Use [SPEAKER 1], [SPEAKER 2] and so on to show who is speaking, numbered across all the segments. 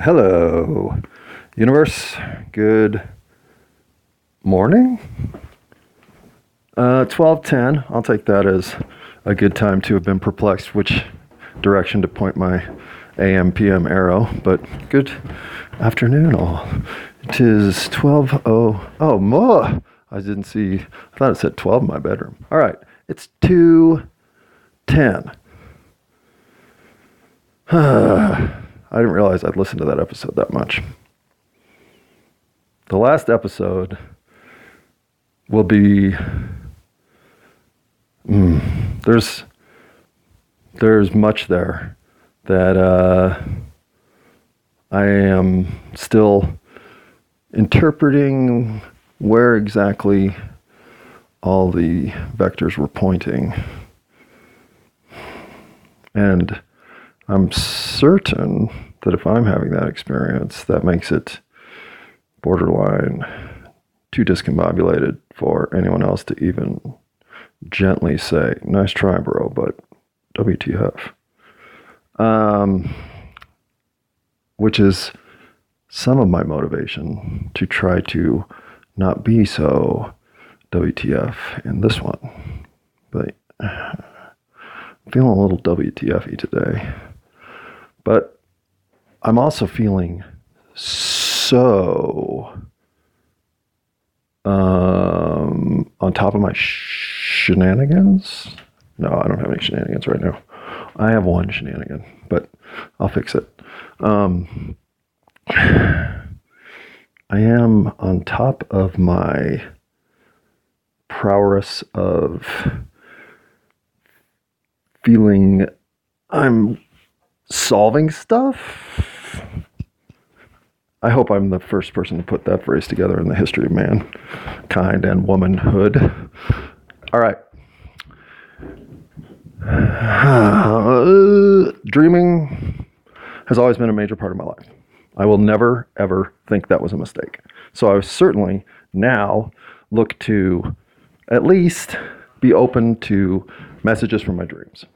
[SPEAKER 1] Hello, universe. Good morning. Uh, twelve ten. I'll take that as a good time to have been perplexed which direction to point my AM PM arrow. But good afternoon, all. It is twelve oh oh more. I didn't see. I thought it said twelve in my bedroom. All right, it's two ten. I didn't realize I'd listened to that episode that much. The last episode will be. Mm, there's there's much there that uh, I am still interpreting where exactly all the vectors were pointing. And I'm certain that if I'm having that experience, that makes it borderline too discombobulated for anyone else to even gently say, nice try, bro, but WTF. Um, which is some of my motivation to try to not be so WTF in this one. But I'm feeling a little WTF today. But I'm also feeling so um, on top of my shenanigans. No, I don't have any shenanigans right now. I have one shenanigan, but I'll fix it. Um, I am on top of my prowess of feeling I'm solving stuff. I hope I'm the first person to put that phrase together in the history of mankind and womanhood. All right. Dreaming has always been a major part of my life. I will never, ever think that was a mistake. So I certainly now look to at least be open to messages from my dreams.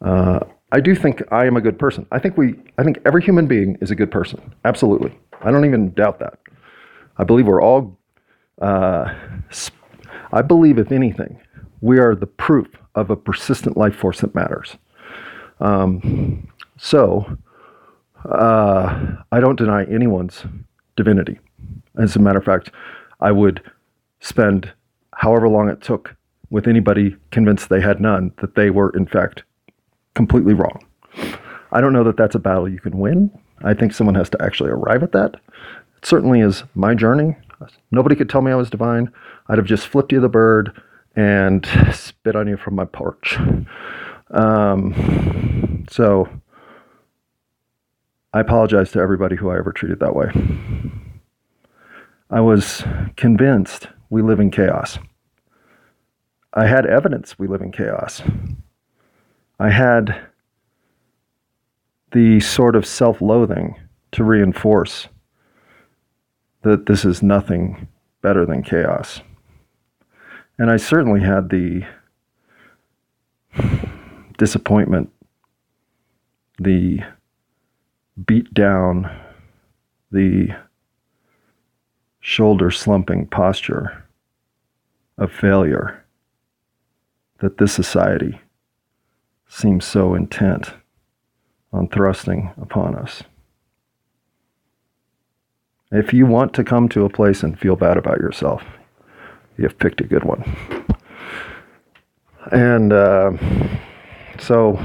[SPEAKER 1] Uh, I do think I am a good person. I think we, I think every human being is a good person. Absolutely. I don't even doubt that. I believe we're all, uh, I believe, if anything, we are the proof of a persistent life force that matters. Um, so, uh, I don't deny anyone's divinity. As a matter of fact, I would spend however long it took with anybody convinced they had none that they were, in fact, completely wrong. I don't know that that's a battle you can win. I think someone has to actually arrive at that. It certainly is my journey. Nobody could tell me I was divine. I'd have just flipped you the bird and spit on you from my porch. Um, so I apologize to everybody who I ever treated that way. I was convinced we live in chaos. I had evidence we live in chaos. I had the sort of self loathing to reinforce that this is nothing better than chaos. And I certainly had the disappointment, the beat down, the shoulder slumping posture of failure that this society seems so intent on thrusting upon us. If you want to come to a place and feel bad about yourself, you've picked a good one. And uh, so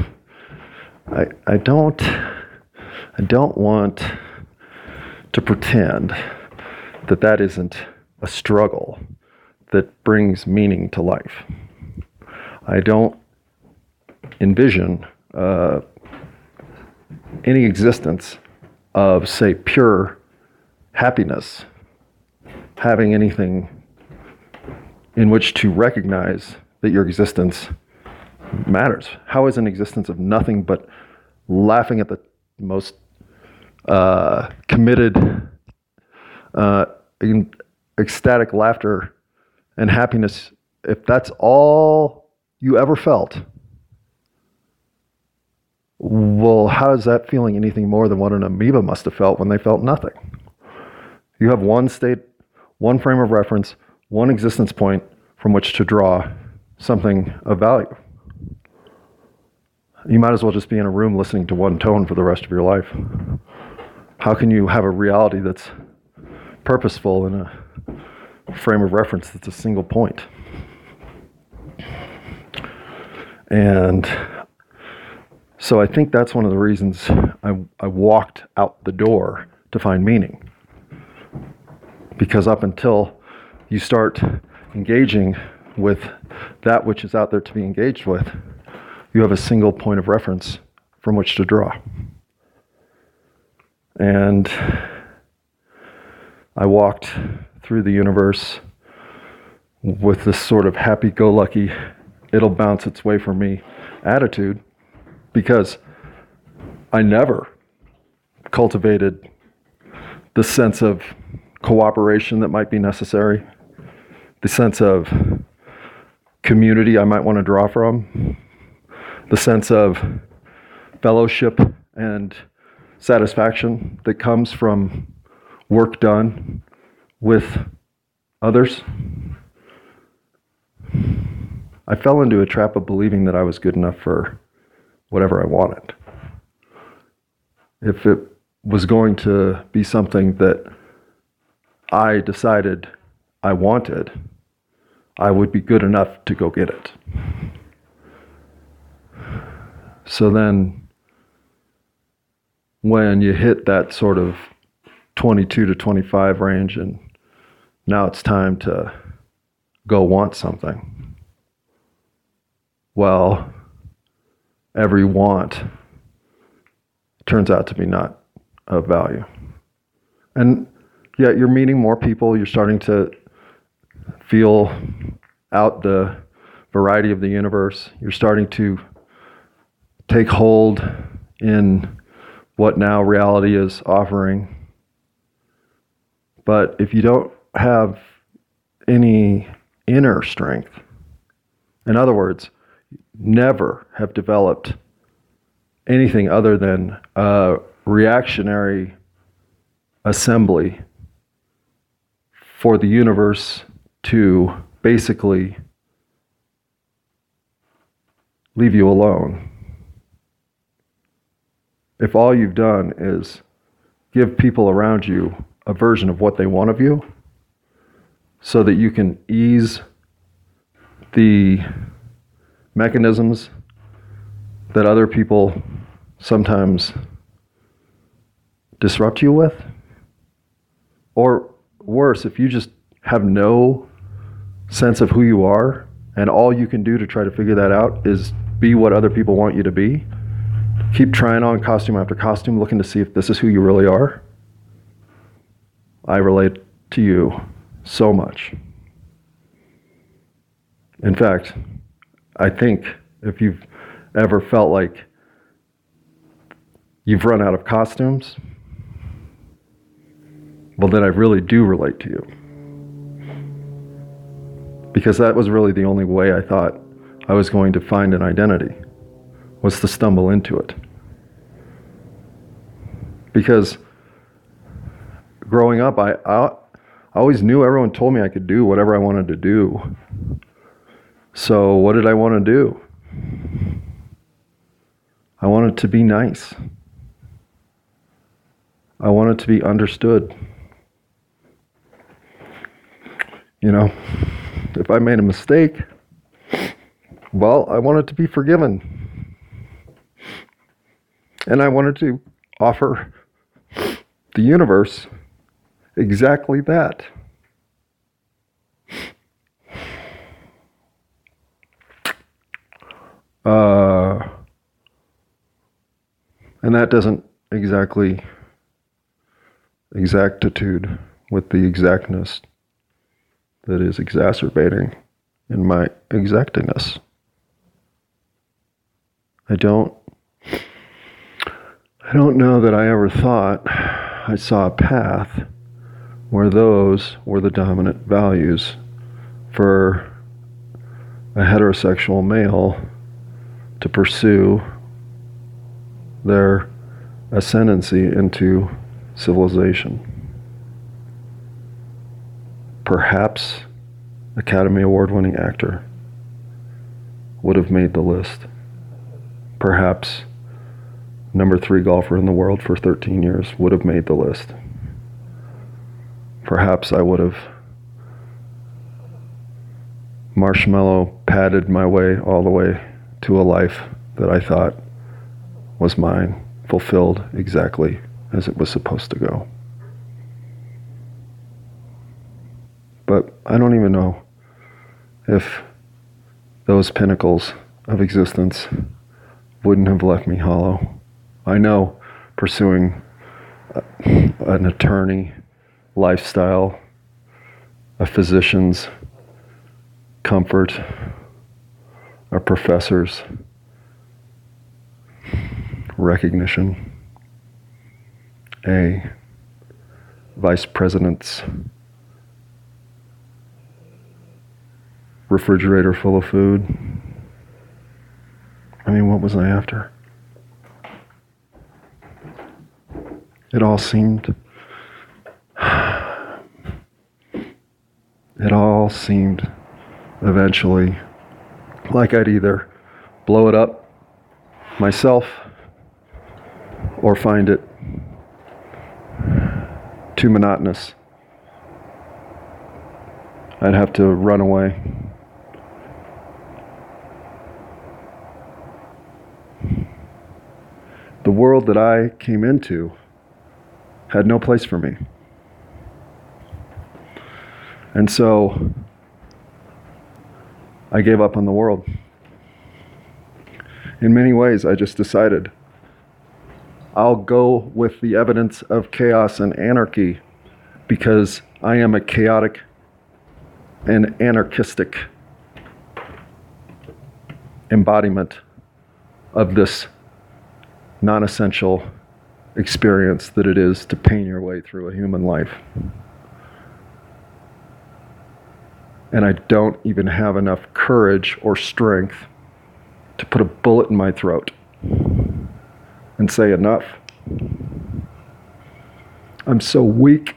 [SPEAKER 1] I, I don't I don't want to pretend that that isn't a struggle that brings meaning to life. I don't envision uh, any existence of, say, pure happiness having anything in which to recognize that your existence matters. How is an existence of nothing but laughing at the most uh, committed, uh, ecstatic laughter and happiness, if that's all you ever felt, Well, how is that feeling anything more than what an amoeba must have felt when they felt nothing? You have one state, one frame of reference, one existence point from which to draw something of value. You might as well just be in a room listening to one tone for the rest of your life. How can you have a reality that's purposeful in a frame of reference that's a single point? And so I think that's one of the reasons I, I walked out the door to find meaning. Because up until you start engaging with that which is out there to be engaged with, you have a single point of reference from which to draw. And I walked through the universe with this sort of happy go lucky, it'll bounce its way for me attitude because I never cultivated the sense of cooperation that might be necessary, the sense of community I might want to draw from, the sense of fellowship and satisfaction that comes from work done with others. I fell into a trap of believing that I was good enough for whatever I wanted. If it was going to be something that I decided I wanted, I would be good enough to go get it. So then, when you hit that sort of 22 to 25 range, and now it's time to go want something, well, every want turns out to be not of value. And yet you're meeting more people, you're starting to feel out the variety of the universe, you're starting to take hold in what now reality is offering. But if you don't have any inner strength, in other words, never have developed anything other than a reactionary assembly for the universe to basically leave you alone. If all you've done is give people around you a version of what they want of you so that you can ease the mechanisms that other people sometimes disrupt you with. Or worse, if you just have no sense of who you are and all you can do to try to figure that out is be what other people want you to be, keep trying on costume after costume, looking to see if this is who you really are. I relate to you so much. In fact, I think if you've ever felt like you've run out of costumes, well, then I really do relate to you. Because that was really the only way I thought I was going to find an identity, was to stumble into it. Because growing up, I, I, I always knew everyone told me I could do whatever I wanted to do. So, what did I want to do? I wanted to be nice. I wanted to be understood. You know, if I made a mistake, well, I wanted to be forgiven. And I wanted to offer the universe exactly that. Uh, and that doesn't exactly exactitude with the exactness that is exacerbating in my exactingness. I don't I don't know that I ever thought I saw a path where those were the dominant values for a heterosexual male to pursue their ascendancy into civilization. Perhaps Academy Award winning actor would have made the list. Perhaps number three golfer in the world for 13 years would have made the list. Perhaps I would have marshmallow padded my way all the way to a life that I thought was mine, fulfilled exactly as it was supposed to go. But I don't even know if those pinnacles of existence wouldn't have left me hollow. I know pursuing an attorney lifestyle, a physician's comfort, a professor's recognition, a vice president's refrigerator full of food. I mean, what was I after? It all seemed. It all seemed eventually like I'd either blow it up myself or find it too monotonous. I'd have to run away. The world that I came into had no place for me. And so I gave up on the world. In many ways, I just decided I'll go with the evidence of chaos and anarchy because I am a chaotic and anarchistic embodiment of this non essential experience that it is to pain your way through a human life. And I don't even have enough courage or strength to put a bullet in my throat and say, Enough. I'm so weak,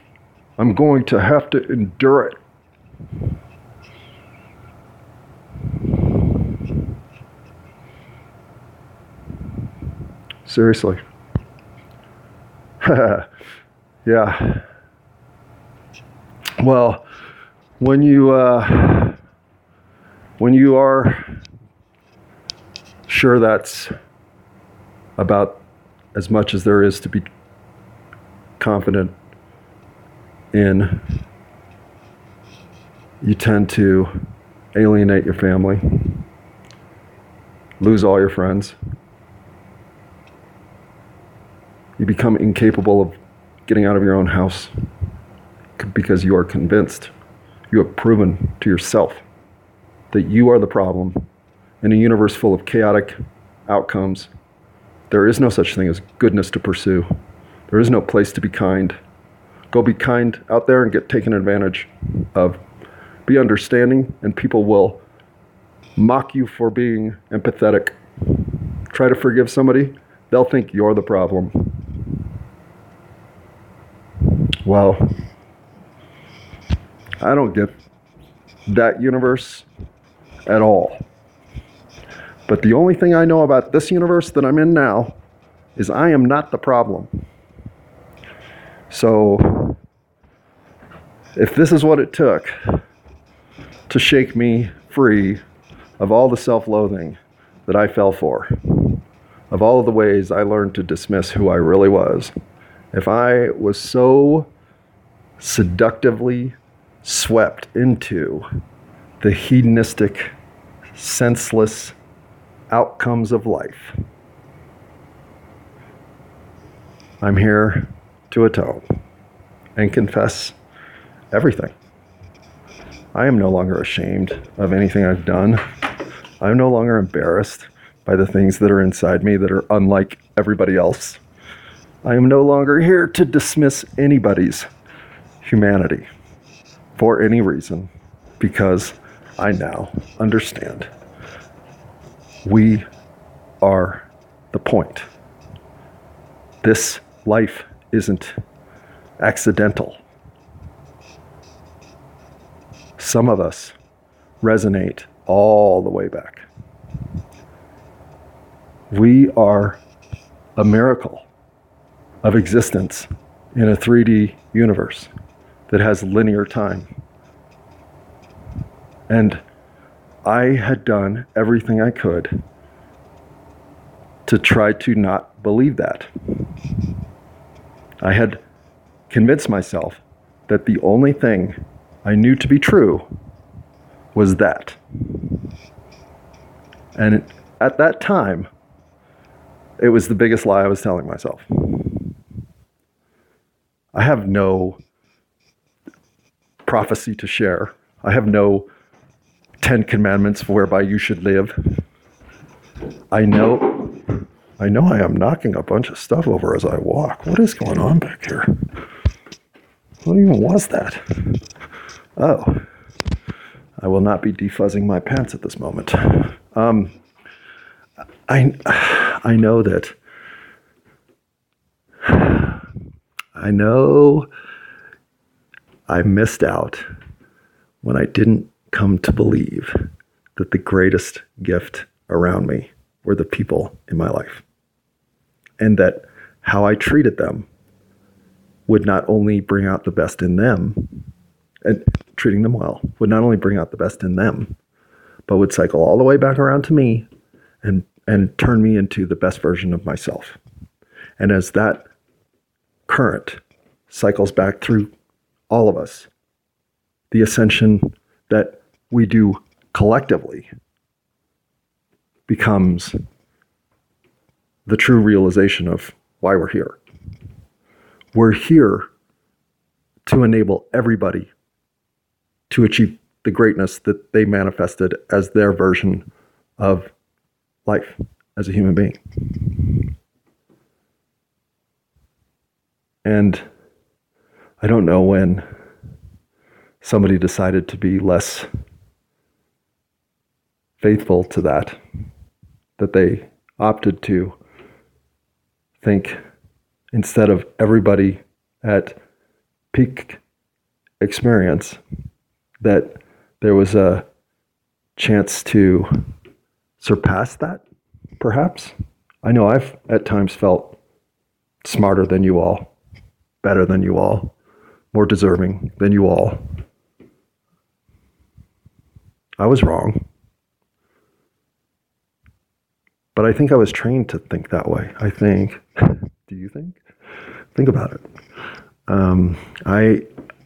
[SPEAKER 1] I'm going to have to endure it. Seriously. yeah. Well, when you uh, when you are sure that's about as much as there is to be confident in, you tend to alienate your family, lose all your friends. You become incapable of getting out of your own house because you are convinced, you have proven to yourself that you are the problem in a universe full of chaotic outcomes. There is no such thing as goodness to pursue. There is no place to be kind. Go be kind out there and get taken advantage of. Be understanding, and people will mock you for being empathetic. Try to forgive somebody, they'll think you're the problem. Well, I don't get that universe at all. But the only thing I know about this universe that I'm in now is I am not the problem. So, if this is what it took to shake me free of all the self loathing that I fell for, of all of the ways I learned to dismiss who I really was, if I was so seductively swept into the hedonistic, senseless outcomes of life. I'm here to atone and confess everything. I am no longer ashamed of anything I've done. I'm no longer embarrassed by the things that are inside me that are unlike everybody else. I am no longer here to dismiss anybody's humanity for any reason because I now understand we are the point. This life isn't accidental. Some of us resonate all the way back. We are a miracle of existence in a 3D universe that has linear time. And I had done everything I could to try to not believe that. I had convinced myself that the only thing I knew to be true was that. And at that time, it was the biggest lie I was telling myself. I have no prophecy to share. I have no Ten Commandments whereby you should live. I know, I know I am knocking a bunch of stuff over as I walk. What is going on back here? What even was that? Oh, I will not be defuzzing my pants at this moment. Um, I, I know that. I know I missed out when I didn't come to believe that the greatest gift around me were the people in my life. And that how I treated them would not only bring out the best in them, and treating them well would not only bring out the best in them, but would cycle all the way back around to me and, and turn me into the best version of myself. And as that current cycles back through all of us, the ascension that we do collectively becomes the true realization of why we're here. We're here to enable everybody to achieve the greatness that they manifested as their version of life as a human being. And I don't know when somebody decided to be less faithful to that, that they opted to think instead of everybody at peak experience, that there was a chance to surpass that, perhaps. I know I've at times felt smarter than you all, better than you all, more deserving than you all. I was wrong. But I think I was trained to think that way. I think. Do you think? Think about it. Um, I,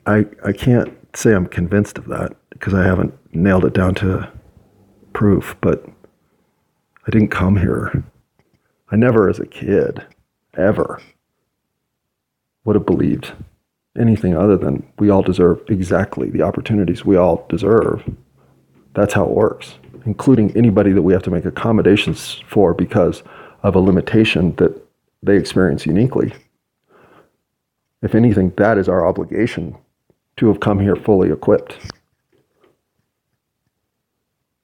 [SPEAKER 1] I, I can't say I'm convinced of that because I haven't nailed it down to proof. But I didn't come here. I never, as a kid, ever would have believed anything other than we all deserve exactly the opportunities we all deserve. That's how it works, including anybody that we have to make accommodations for because of a limitation that they experience uniquely. If anything, that is our obligation to have come here fully equipped.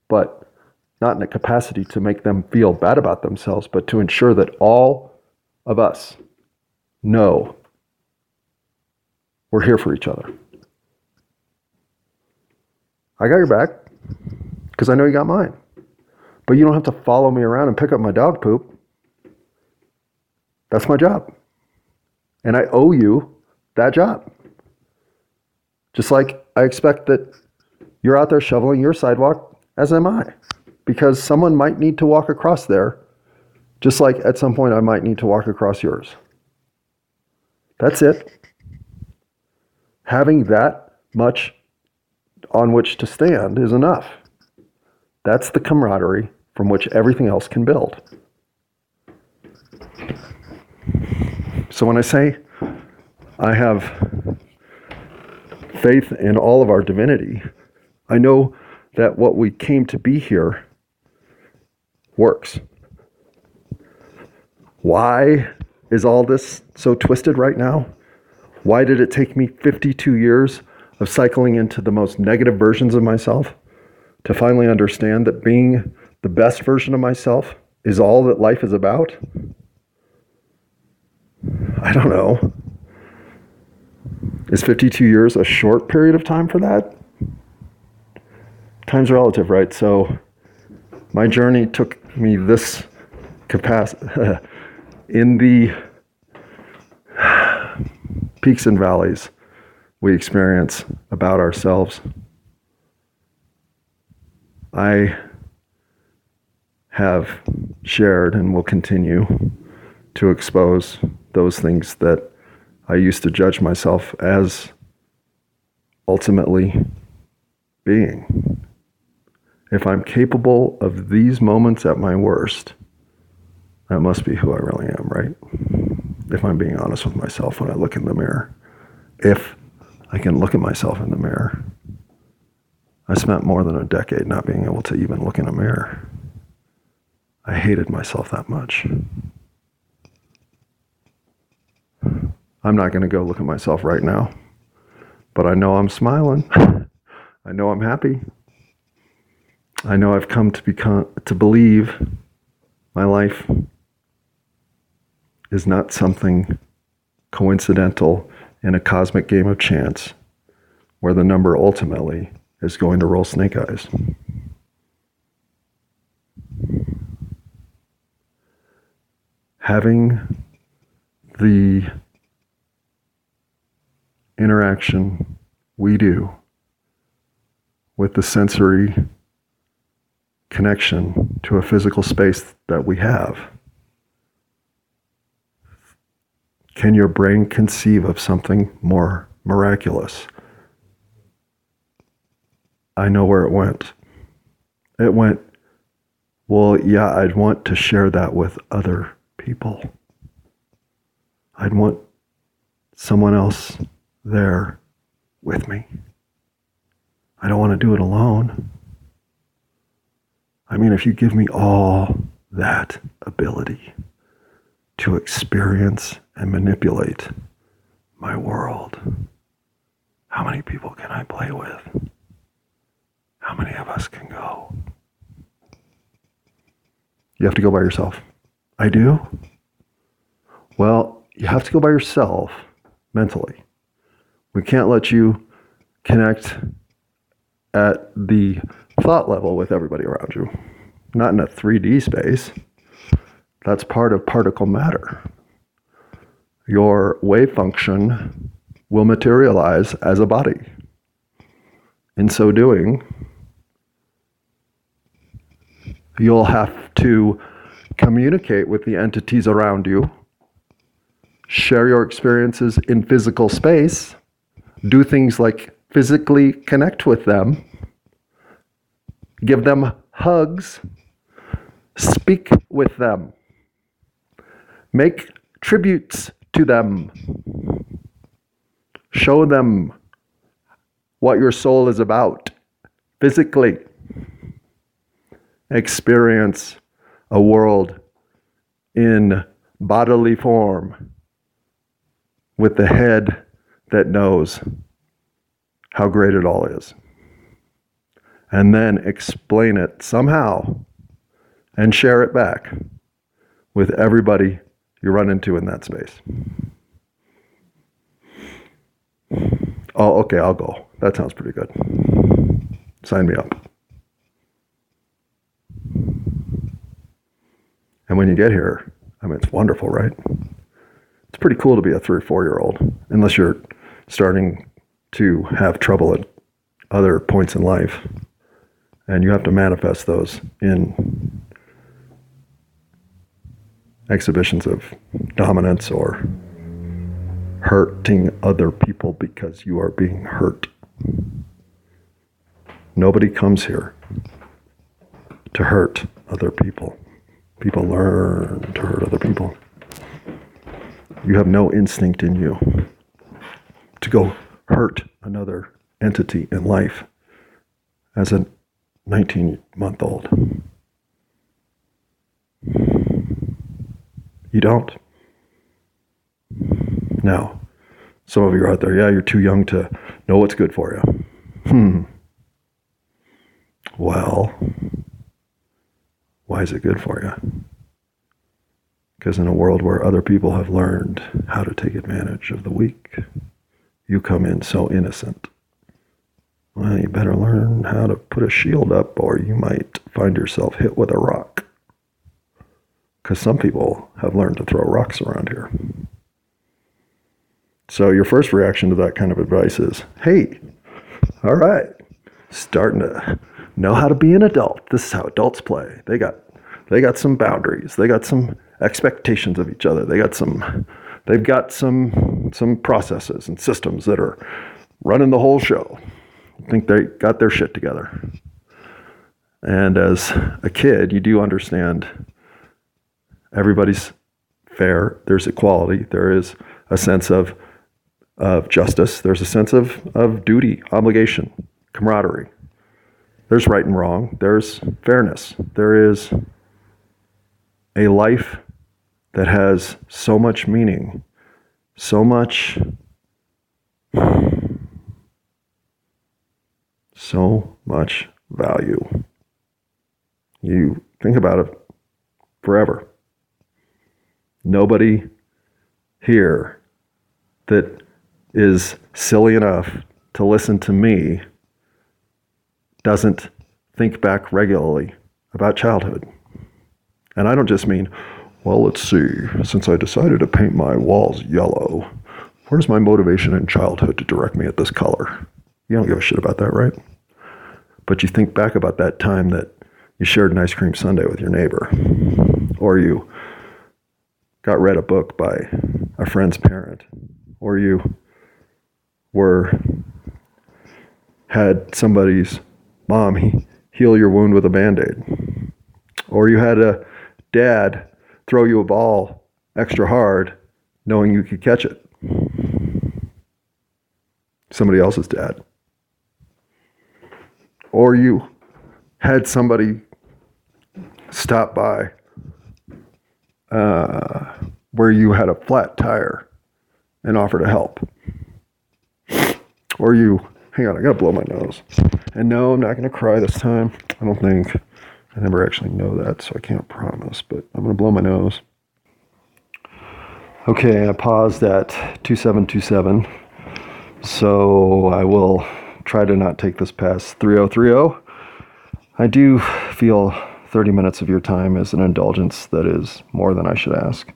[SPEAKER 1] But not in a capacity to make them feel bad about themselves, but to ensure that all of us know we're here for each other. I got your back because I know you got mine. But you don't have to follow me around and pick up my dog poop. That's my job. And I owe you that job. Just like I expect that you're out there shoveling your sidewalk, as am I. Because someone might need to walk across there, just like at some point I might need to walk across yours. That's it. Having that much on which to stand is enough. That's the camaraderie from which everything else can build. So when I say I have faith in all of our divinity, I know that what we came to be here works. Why is all this so twisted right now? Why did it take me 52 years of cycling into the most negative versions of myself to finally understand that being the best version of myself is all that life is about? I don't know. Is 52 years a short period of time for that? Time's relative, right? So my journey took me this capacity in the peaks and valleys we experience about ourselves. I have shared and will continue to expose those things that I used to judge myself as ultimately being. If I'm capable of these moments at my worst, that must be who I really am, right? If I'm being honest with myself when I look in the mirror. If I can look at myself in the mirror. I spent more than a decade not being able to even look in a mirror. I hated myself that much. I'm not going to go look at myself right now, but I know I'm smiling. I know I'm happy. I know I've come to become to believe my life is not something coincidental in a cosmic game of chance where the number ultimately is going to roll snake eyes. Having the interaction we do with the sensory connection to a physical space that we have. Can your brain conceive of something more miraculous? I know where it went. It went, well, yeah, I'd want to share that with other people. I'd want someone else there with me. I don't want to do it alone. I mean, if you give me all that ability to experience and manipulate my world, how many people can I play with? How many of us can go? You have to go by yourself. I do? Well, you have to go by yourself mentally. We can't let you connect at the thought level with everybody around you, not in a 3D space. That's part of particle matter. Your wave function will materialize as a body. In so doing, you'll have to communicate with the entities around you, share your experiences in physical space, do things like physically connect with them, give them hugs, speak with them, make tributes to them, show them what your soul is about physically, experience a world in bodily form with the head that knows how great it all is. And then explain it somehow and share it back with everybody you run into in that space. Oh, okay, I'll go. That sounds pretty good. Sign me up. And when you get here, I mean, it's wonderful, right? It's pretty cool to be a three or four year old, unless you're starting to have trouble at other points in life. And you have to manifest those in exhibitions of dominance or hurting other people because you are being hurt. Nobody comes here to hurt other people. People learn to hurt other people. You have no instinct in you to go hurt another entity in life as a 19 month old. You don't. Now, some of you are out there, yeah, you're too young to know what's good for you. Hmm. Well, why is it good for you? Because in a world where other people have learned how to take advantage of the weak, you come in so innocent. Well, you better learn how to put a shield up, or you might find yourself hit with a rock. Because some people have learned to throw rocks around here. So, your first reaction to that kind of advice is hey, all right, starting to know how to be an adult. This is how adults play. They got they got some boundaries. They got some expectations of each other. They got some they've got some some processes and systems that are running the whole show. I think they got their shit together. And as a kid, you do understand everybody's fair. There's equality. There is a sense of of justice. There's a sense of, of duty, obligation, camaraderie. There's right and wrong. There's fairness. There is a life that has so much meaning, so much, so much value. You think about it forever. Nobody here that is silly enough to listen to me doesn't think back regularly about childhood. And I don't just mean, well, let's see, since I decided to paint my walls yellow, where's my motivation in childhood to direct me at this color? You don't give a shit about that, right? But you think back about that time that you shared an ice cream sundae with your neighbor, or you got read a book by a friend's parent, or you were had somebody's mom heal your wound with a band-aid. Or you had a dad throw you a ball extra hard knowing you could catch it. Somebody else's dad. Or you had somebody stop by uh, where you had a flat tire and offer to help or you, hang on, I gotta blow my nose. And no, I'm not gonna cry this time. I don't think. I never actually know that, so I can't promise, but I'm gonna blow my nose. Okay, I paused at 2727. So I will try to not take this past 3030. I do feel 30 minutes of your time is an indulgence that is more than I should ask.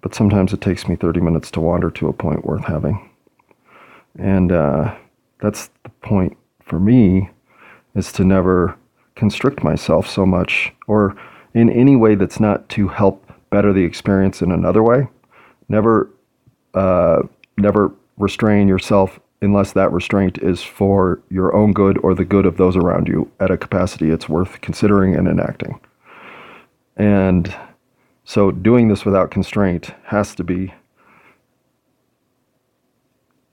[SPEAKER 1] But sometimes it takes me 30 minutes to wander to a point worth having. And uh, that's the point for me is to never constrict myself so much or in any way that's not to help better the experience in another way. Never, uh, never restrain yourself unless that restraint is for your own good or the good of those around you at a capacity it's worth considering and enacting. And so doing this without constraint has to be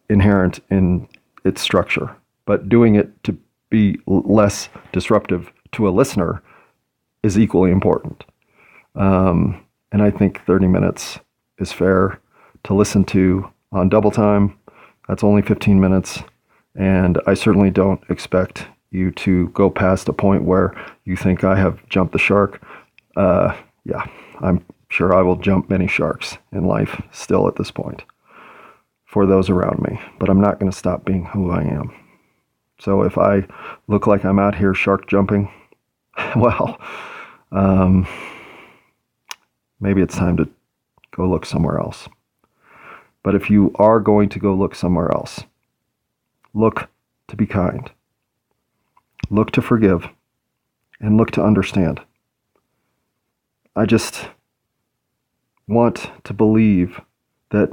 [SPEAKER 1] inherent in its structure, but doing it to be less disruptive to a listener is equally important. Um, and I think 30 minutes is fair to listen to on double time. That's only 15 minutes. And I certainly don't expect you to go past a point where you think I have jumped the shark. Uh, yeah, I'm sure I will jump many sharks in life still at this point for those around me, but I'm not going to stop being who I am. So if I look like I'm out here shark jumping, well, um, maybe it's time to go look somewhere else. But if you are going to go look somewhere else, look to be kind, look to forgive, and look to understand. I just want to believe that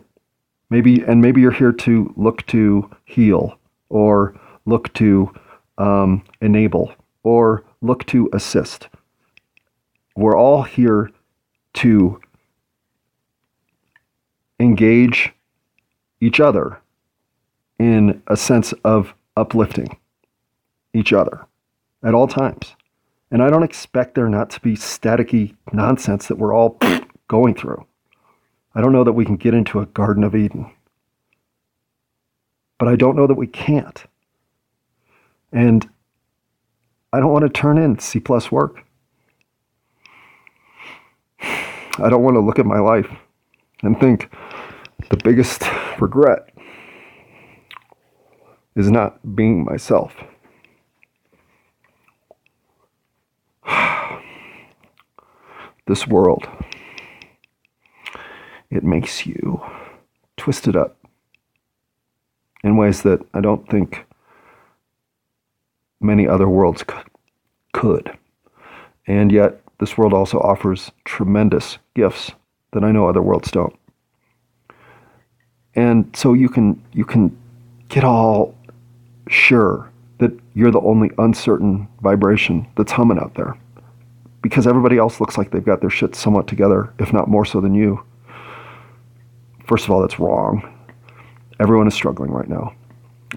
[SPEAKER 1] maybe and maybe you're here to look to heal or look to um, enable or look to assist we're all here to engage each other in a sense of uplifting each other at all times. And I don't expect there not to be staticky nonsense that we're all going through. I don't know that we can get into a Garden of Eden. But I don't know that we can't. And I don't want to turn in C plus work. I don't want to look at my life and think the biggest regret is not being myself. this world, it makes you twisted up in ways that I don't think many other worlds could. And yet, this world also offers tremendous gifts that I know other worlds don't. And so you can you can get all sure that you're the only uncertain vibration that's humming out there. Because everybody else looks like they've got their shit somewhat together, if not more so than you. First of all, that's wrong. Everyone is struggling right now,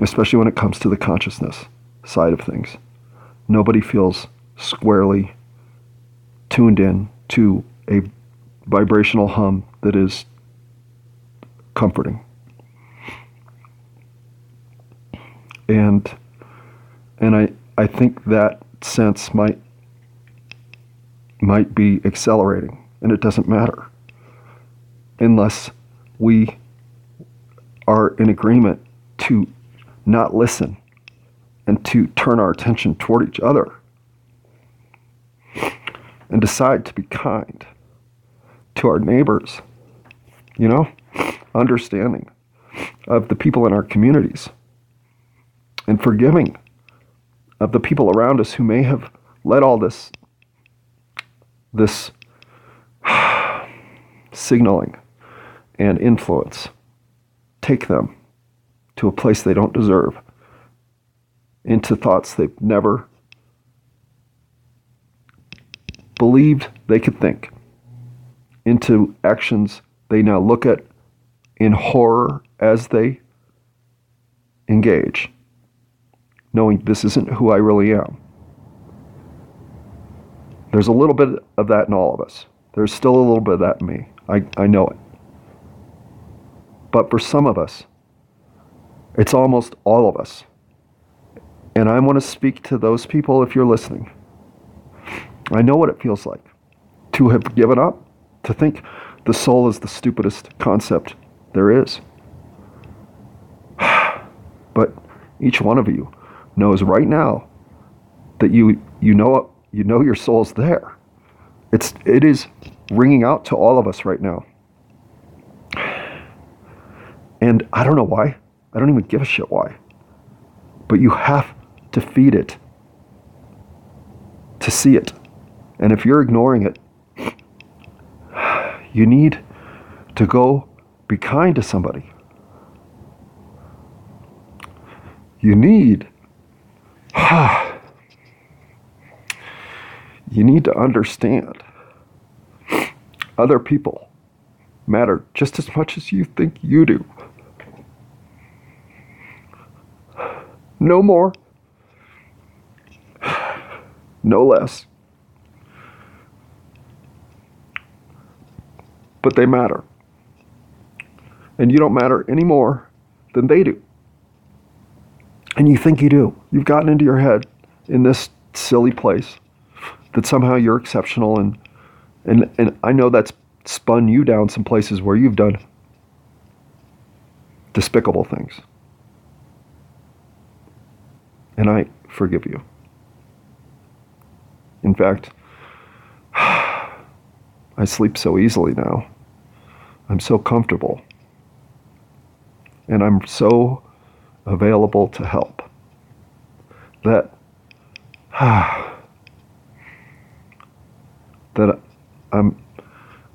[SPEAKER 1] especially when it comes to the consciousness side of things. Nobody feels squarely tuned in to a vibrational hum that is comforting. And and I I think that sense might might be accelerating and it doesn't matter unless we are in agreement to not listen and to turn our attention toward each other and decide to be kind to our neighbors, you know, understanding of the people in our communities, and forgiving of the people around us who may have let all this this signaling and influence take them to a place they don't deserve into thoughts they've never believed they could think, into actions they now look at in horror as they engage, knowing this isn't who I really am. There's a little bit of that in all of us. There's still a little bit of that in me. I, I know it. But for some of us, it's almost all of us. And I want to speak to those people if you're listening. I know what it feels like to have given up, to think the soul is the stupidest concept there is. But each one of you knows right now that you you know you know your soul's there. It's it is ringing out to all of us right now. And I don't know why. I don't even give a shit why. But you have to feed it to see it. And if you're ignoring it, you need to go be kind to somebody. You need you need to understand other people matter just as much as you think you do. No more, no less. But they matter. And you don't matter any more than they do. And you think you do. You've gotten into your head in this silly place that somehow you're exceptional and and and I know that's spun you down some places where you've done despicable things. And I forgive you. In fact, I sleep so easily now. I'm so comfortable. And I'm so available to help that that I'm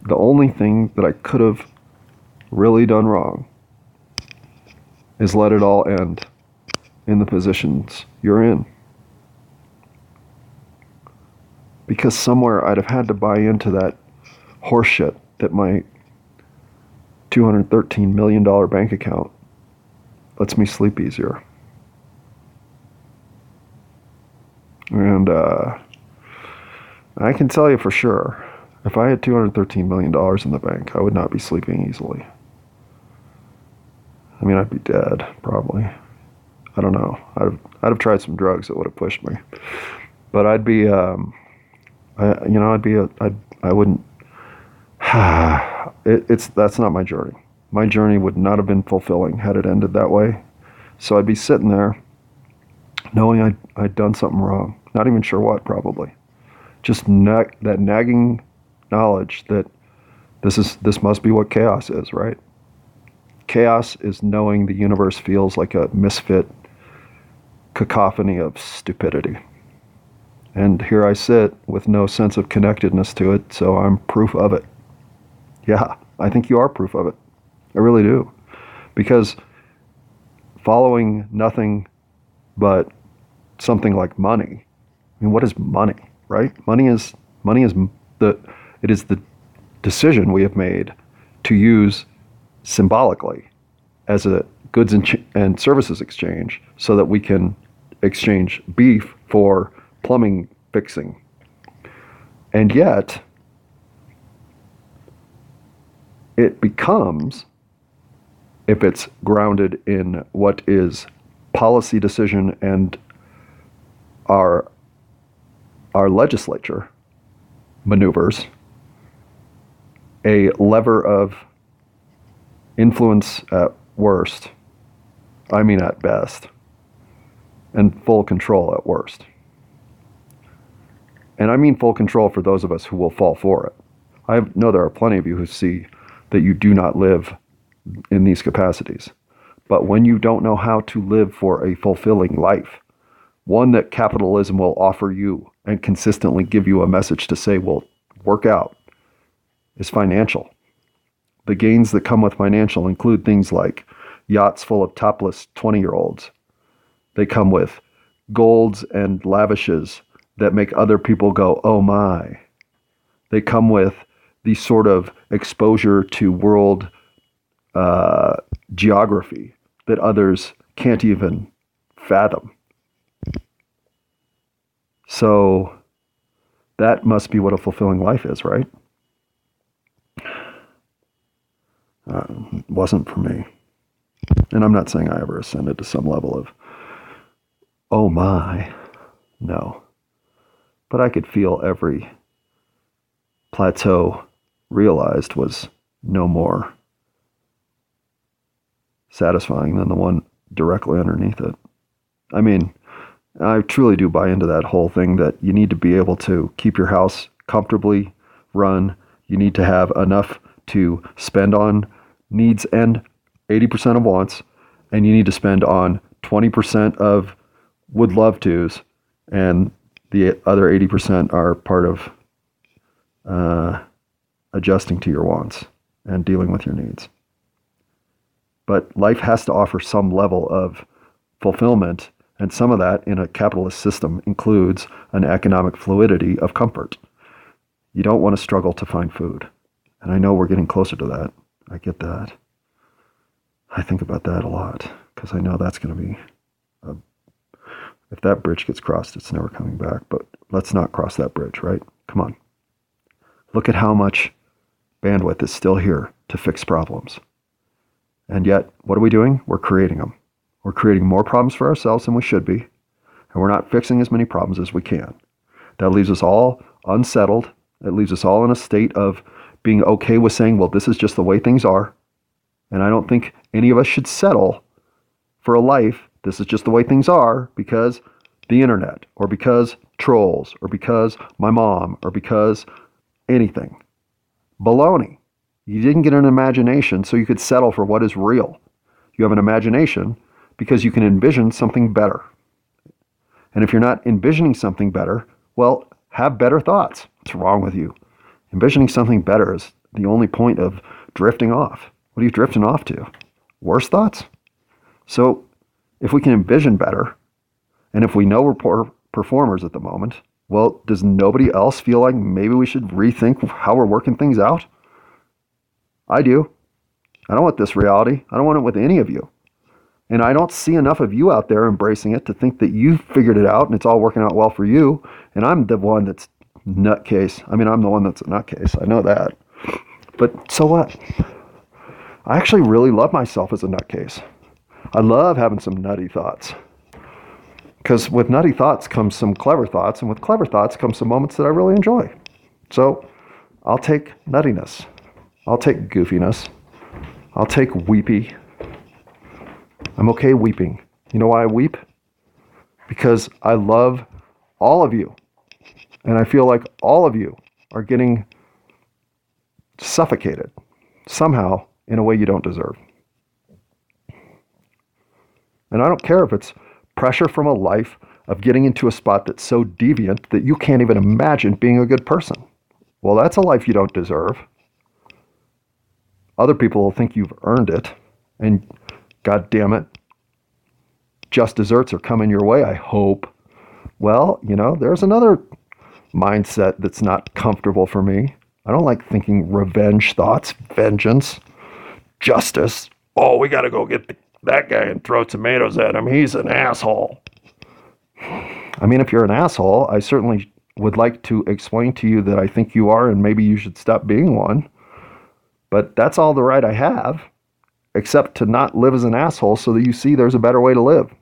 [SPEAKER 1] the only thing that I could have really done wrong is let it all end in the positions you're in. Because somewhere I'd have had to buy into that horseshit that my $213 million bank account lets me sleep easier. And uh, I can tell you for sure, if I had $213 million in the bank, I would not be sleeping easily. I mean, I'd be dead, probably. I don't know. I'd have, I'd have tried some drugs that would have pushed me. But I'd be, um, I, you know, I'd be, a, I'd, I wouldn't, it, it's that's not my journey. My journey would not have been fulfilling had it ended that way. So I'd be sitting there knowing I'd, I'd done something wrong. Not even sure what, probably. Just nag, that nagging knowledge that this is this must be what chaos is, right? Chaos is knowing the universe feels like a misfit cacophony of stupidity. And here I sit with no sense of connectedness to it, so I'm proof of it. Yeah, I think you are proof of it. I really do. Because following nothing but something like money, I mean, what is money, right? Money is money is the it is the decision we have made to use symbolically as a goods and, ch- and services exchange so that we can exchange beef for plumbing fixing. And yet, it becomes, if it's grounded in what is policy decision and our, our legislature maneuvers, a lever of influence at worst, I mean at best, and full control at worst. And I mean full control for those of us who will fall for it. I know there are plenty of you who see that you do not live in these capacities. But when you don't know how to live for a fulfilling life, one that capitalism will offer you and consistently give you a message to say, well, work out, is financial. The gains that come with financial include things like yachts full of topless 20 year olds. They come with golds and lavishes that make other people go, oh my. They come with the sort of exposure to world uh, geography that others can't even fathom. So that must be what a fulfilling life is, right? Uh, wasn't for me. And I'm not saying I ever ascended to some level of, oh my, no. But I could feel every plateau realized was no more satisfying than the one directly underneath it. I mean, I truly do buy into that whole thing that you need to be able to keep your house comfortably run. You need to have enough to spend on needs and 80% of wants, and you need to spend on 20% of would love tos, and the other 80% are part of uh, adjusting to your wants and dealing with your needs. But life has to offer some level of fulfillment, and some of that in a capitalist system includes an economic fluidity of comfort. You don't want to struggle to find food. And I know we're getting closer to that. I get that. I think about that a lot because I know that's going to be, a, if that bridge gets crossed, it's never coming back. But let's not cross that bridge, right? Come on. Look at how much bandwidth is still here to fix problems. And yet, what are we doing? We're creating them. We're creating more problems for ourselves than we should be, and we're not fixing as many problems as we can. That leaves us all unsettled. It leaves us all in a state of being okay with saying, well, this is just the way things are. And I don't think any of us should settle for a life. This is just the way things are because the internet, or because trolls, or because my mom, or because anything. Baloney. You didn't get an imagination so you could settle for what is real. You have an imagination because you can envision something better. And if you're not envisioning something better, well, have better thoughts. What's wrong with you? Envisioning something better is the only point of drifting off. What are you drifting off to? Worse thoughts? So, if we can envision better, and if we know we're poor performers at the moment, well, does nobody else feel like maybe we should rethink how we're working things out? I do. I don't want this reality. I don't want it with any of you. And I don't see enough of you out there embracing it to think that you've figured it out and it's all working out well for you. And I'm the one that's nutcase. I mean, I'm the one that's a nutcase. I know that. But so what? I actually really love myself as a nutcase. I love having some nutty thoughts. Because with nutty thoughts comes some clever thoughts, and with clever thoughts comes some moments that I really enjoy. So I'll take nuttiness. I'll take goofiness. I'll take weepy. I'm okay weeping. You know why I weep? Because I love all of you. And I feel like all of you are getting suffocated somehow in a way you don't deserve. And I don't care if it's pressure from a life of getting into a spot that's so deviant that you can't even imagine being a good person. Well, that's a life you don't deserve. Other people will think you've earned it, and God damn it, just deserts are coming your way, I hope. Well, you know, there's another mindset that's not comfortable for me. I don't like thinking revenge thoughts, vengeance, justice. Oh, we got to go get the, that guy and throw tomatoes at him. He's an asshole. I mean, if you're an asshole, I certainly would like to explain to you that I think you are and maybe you should stop being one. But that's all the right I have, except to not live as an asshole so that you see there's a better way to live.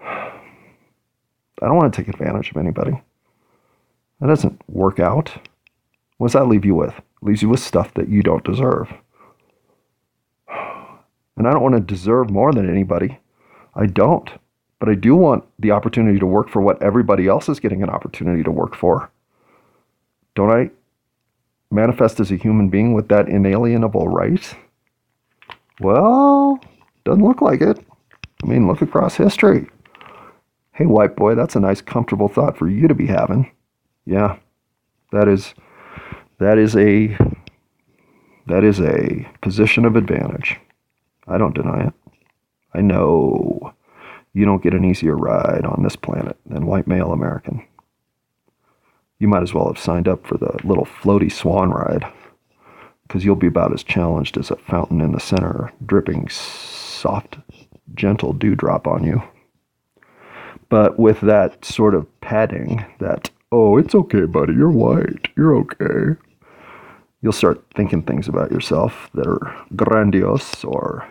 [SPEAKER 1] I don't want to take advantage of anybody. That doesn't work out. What does that leave you with? It leaves you with stuff that you don't deserve. And I don't want to deserve more than anybody. I don't. But I do want the opportunity to work for what everybody else is getting an opportunity to work for. Don't I manifest as a human being with that inalienable right? Well, doesn't look like it. I mean, look across history. Hey, white boy, that's a nice, comfortable thought for you to be having. Yeah, that is that is a that is a position of advantage. I don't deny it. I know you don't get an easier ride on this planet than white male American. You might as well have signed up for the little floaty swan ride, because you'll be about as challenged as a fountain in the center, dripping soft, gentle dewdrop on you but with that sort of padding that, oh, it's okay, buddy, you're white, you're okay. You'll start thinking things about yourself that are grandiose or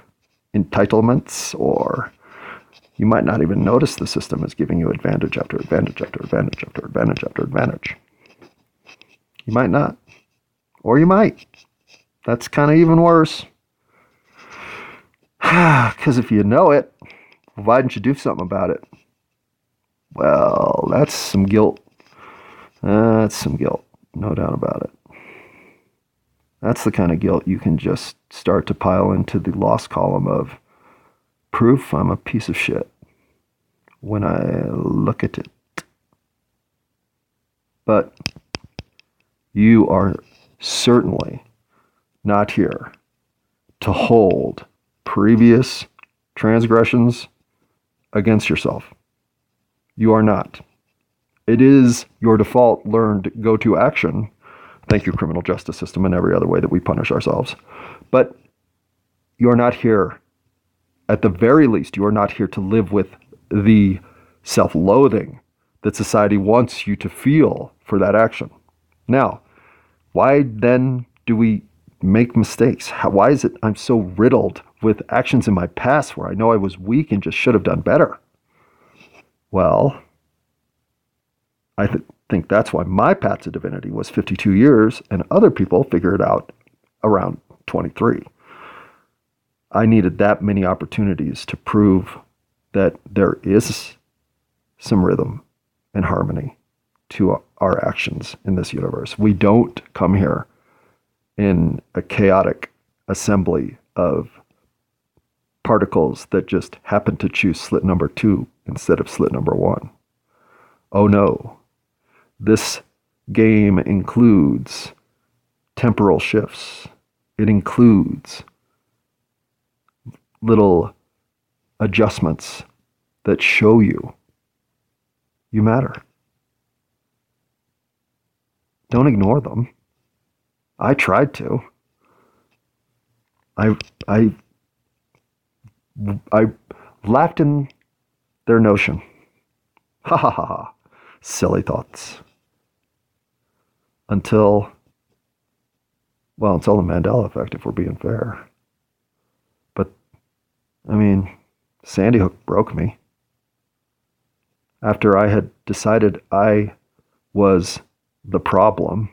[SPEAKER 1] entitlements, or you might not even notice the system is giving you advantage after advantage after advantage after advantage after advantage. You might not. Or you might. That's kind of even worse. Because if you know it, why didn't you do something about it? Well, that's some guilt. That's some guilt, no doubt about it. That's the kind of guilt you can just start to pile into the loss column of proof I'm a piece of shit when I look at it. But you are certainly not here to hold previous transgressions against yourself. You are not. It is your default learned go to action. Thank you, criminal justice system, and every other way that we punish ourselves. But you are not here, at the very least, you are not here to live with the self loathing that society wants you to feel for that action. Now, why then do we make mistakes? How, why is it I'm so riddled with actions in my past where I know I was weak and just should have done better? Well, I th- think that's why my path to divinity was 52 years, and other people figure it out around 23. I needed that many opportunities to prove that there is some rhythm and harmony to our actions in this universe. We don't come here in a chaotic assembly of particles that just happen to choose slit number two instead of slit number one. Oh no, this game includes temporal shifts, it includes little adjustments that show you you matter. Don't ignore them. I tried to. I I I laughed in their notion. Ha ha ha ha. Silly thoughts. Until, well, until the Mandela effect, if we're being fair. I mean, Sandy Hook broke me. After I had decided I was the problem,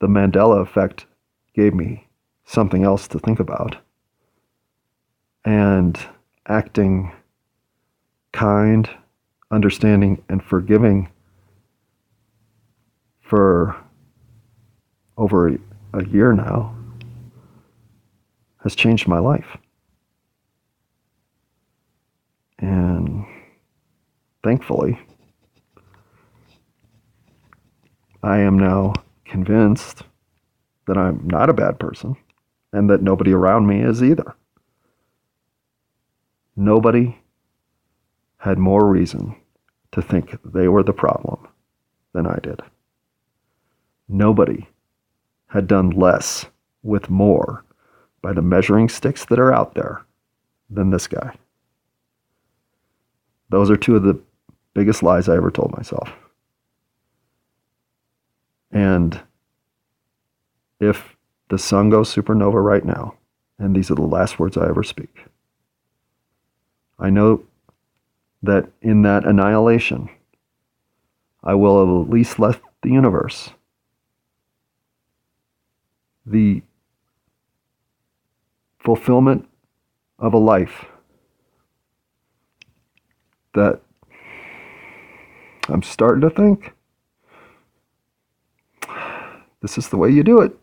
[SPEAKER 1] the Mandela effect gave me something else to think about. And acting kind, understanding, and forgiving for over a year now has changed my life. And thankfully, I am now convinced that I'm not a bad person and that nobody around me is either. Nobody had more reason to think they were the problem than I did. Nobody had done less with more by the measuring sticks that are out there than this guy. Those are two of the biggest lies I ever told myself. And if the sun goes supernova right now, and these are the last words I ever speak, I know that in that annihilation, I will have at least left the universe the fulfillment of a life that I'm starting to think this is the way you do it.